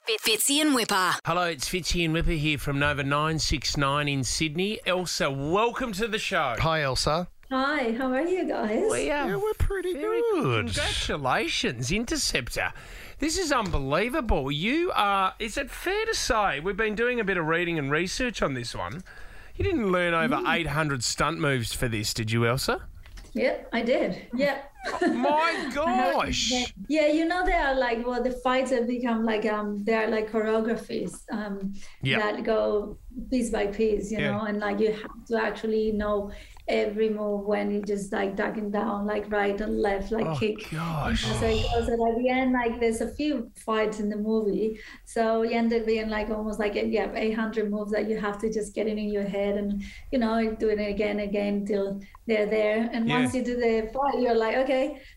Fitzy and Wippa. Hello, it's Fitzy and Wippa here from Nova 969 in Sydney. Elsa, welcome to the show. Hi, Elsa. Hi, how are you guys? We are Yeah, we're pretty very good. Congratulations, Interceptor. This is unbelievable. You are, is it fair to say, we've been doing a bit of reading and research on this one. You didn't learn over Mm. 800 stunt moves for this, did you, Elsa? Yep, I did. Yep. My gosh. Yeah, you know they are like well the fights have become like um they are like choreographies um Yeah. that go piece by piece, you Yeah. know, and like you have to actually know every move when you just like ducking down, like right and left, like Oh, kick. gosh. So it goes and at the end, like there's a few fights in the movie, so you end up being like almost like yeah, 800 moves that you have to just get it in your head and you know doing it again and again until they're there. And Yeah. once you do the fight, you're like, okay,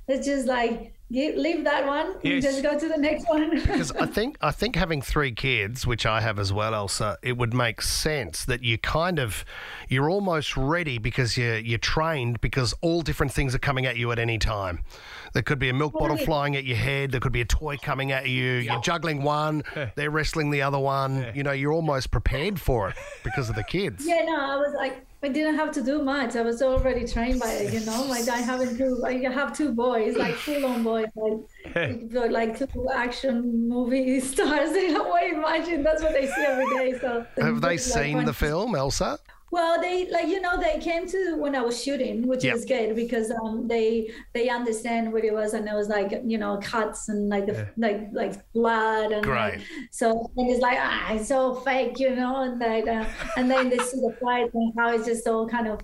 let's just like leave that one Yes. and just go to the next one. Because I think I think having three kids, which I have as well, Elsa, it would make sense that you kind of you're almost ready because you're you're trained because all different things are coming at you at any time. There could be a milk bottle Right. flying at your head. There could be a toy coming at you. You're juggling one. They're wrestling the other one. You know, you're almost prepared for it because of the kids. Yeah, no, I was like, I didn't have to do much. I was already trained by it, you know. Like I haven't two, I have two boys, like full-on boys, like like two action movie stars. They don't way imagine that's what they see every day. So Have they like, seen the film, Elsa? Well, they like you know they came to when I was shooting, which Yeah. is good because um they they understand what it was and it was like you know cuts and like the, like like blood and like, so and it's like ah it's all fake you know and then uh, and then they see the fight and how it's just all kind of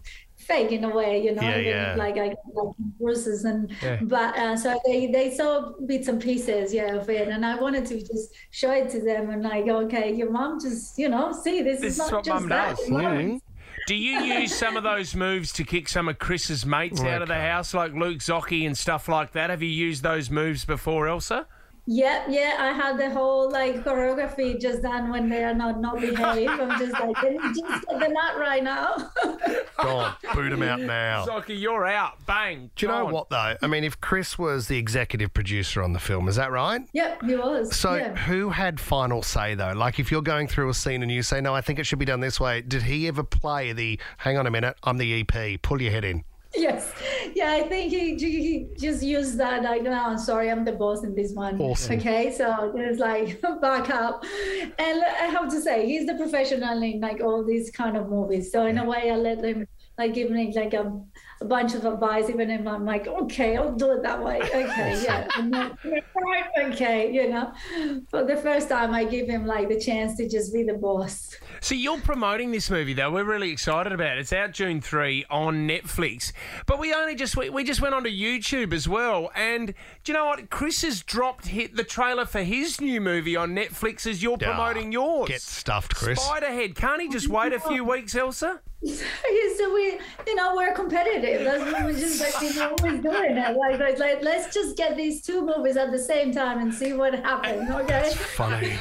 fake in a way you know Yeah, yeah. like I like bruises and Yeah. but uh, so they they saw bits and pieces yeah of it and I wanted to just show it to them and like okay your mom just you know see this, This is is not what just mum that does. you know? Mm. Do you use some of those moves to kick some of Chris's mates out of the house, like Luke Zocchi and stuff like that? Have you used those moves before, Elsa? Yeah, yeah, I had the whole like choreography just done when they are not not behave. I'm just like, just get the nut right now? Go on, boot him out now. Zocchi, you're out. Bang. Do you know Gone. what though? I mean, if Chris was the executive producer on the film, is that right? yep, he was. So yeah. who had final say though? Like if you're going through a scene and you say, "No, I think it should be done this way." Did he ever play the "Hang on a minute, I'm the EP, pull your head in"? Yes, yeah, I think he, he just used that like, no, I'm sorry, I'm the boss in this one. Awesome. Okay, so it's like back up, and I have to say he's the professional in like all these kind of movies. So in a way, I let him like give me like a, a bunch of advice, even if I'm like, okay, I'll do it that way. Okay, yeah, and then, okay, you know. For the first time, I give him like the chance to just be the boss. So you're promoting this movie though. We're really excited about it. It's out June 3 on Netflix. But we only just we, we just went onto YouTube as well. And do you know what? Chris has dropped hit the trailer for his new movie on Netflix as you're ah, promoting yours. Get stuffed, Chris. Spiderhead. Can't he just wait a few weeks, Elsa? so we, you know, we're competitive. That's what we just like we're always doing it. Like, like, like, let's just get these two movies at the same time and see what happens. Okay. Funny,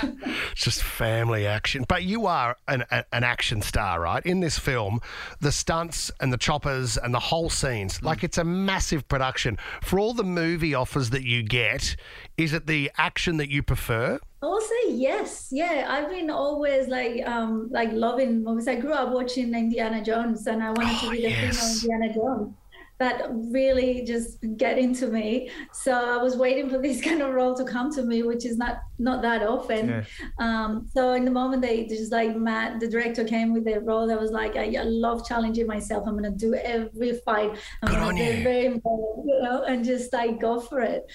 it's just family action. But you are an, a- an action star, right? In this film, the stunts and the choppers and the whole scenes, mm. like it's a massive production. For all the movie offers that you get, is it the action that you prefer? I'll say yes. Yeah, I've been always like, um, like loving movies. I grew up watching Indiana Jones, and I wanted to be the yes. female Indiana Jones. That really just get into me. So I was waiting for this kind of role to come to me, which is not not that often. Yeah. Um, so in the moment they just like Matt, the director came with the role, I was like, I, I love challenging myself. I'm gonna do every fight. I'm Good gonna on be very involved, you know, and just like go for it.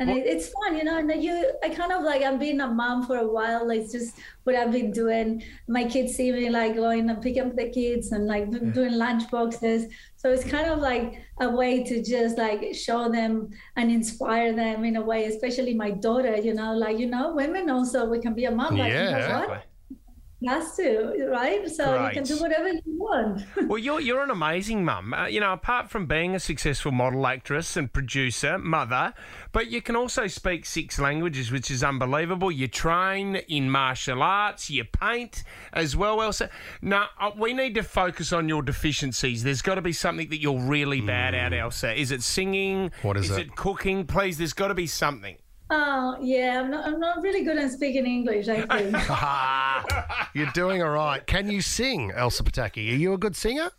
And it, it's fun, you know. And you, I kind of like I'm being a mom for a while. Like it's just what I've been doing. My kids see me like going and picking up the kids and like doing lunch boxes. So it's kind of like a way to just like show them and inspire them in a way, especially my daughter. You know, like you know, women also we can be a mom. Like, you know Yeah. what? Has to, right? So you can do whatever you want. Well, you're you're an amazing mum. Uh, you know, apart from being a successful model, actress, and producer, mother, but you can also speak six languages, which is unbelievable. You train in martial arts, you paint as well, Elsa. Now, uh, we need to focus on your deficiencies. There's got to be something that you're really bad at, Elsa. Is it singing? What is Is it? it cooking? Please, there's got to be something. Oh yeah, I'm not. I'm not really good at speaking English. I think. Ah, you're doing all right. Can you sing, Elsa Pataky? Are you a good singer?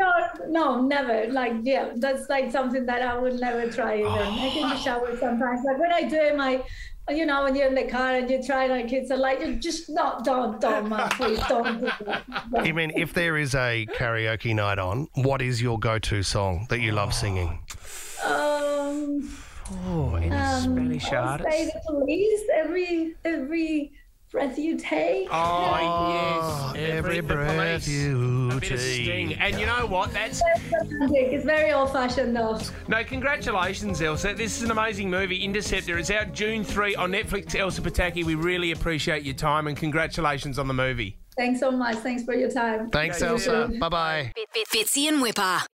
no, no, never. Like yeah, that's like something that I would never try. Even I can just shower sometimes. Like when I do it, my. You know, when you're in the car and you try, like kids are like, just not, don't, don't, please, don't do. I mean, if there is a karaoke night on, what is your go-to song that you love singing? Oh, any um, Spanish I'll say the police. Every every breath you take. Oh, yes, every the breath police. you A bit of Sting. take. And you know what? That's It's very old fashioned though. no congratulations, Elsa. This is an amazing movie. Interceptor. It's out June three on Netflix. Elsa Pataky, we really appreciate your time and congratulations on the movie. Thanks so much. Thanks for your time. Thanks, Yeah, Elsa. too. Bye bye. Fitzy and Wippa.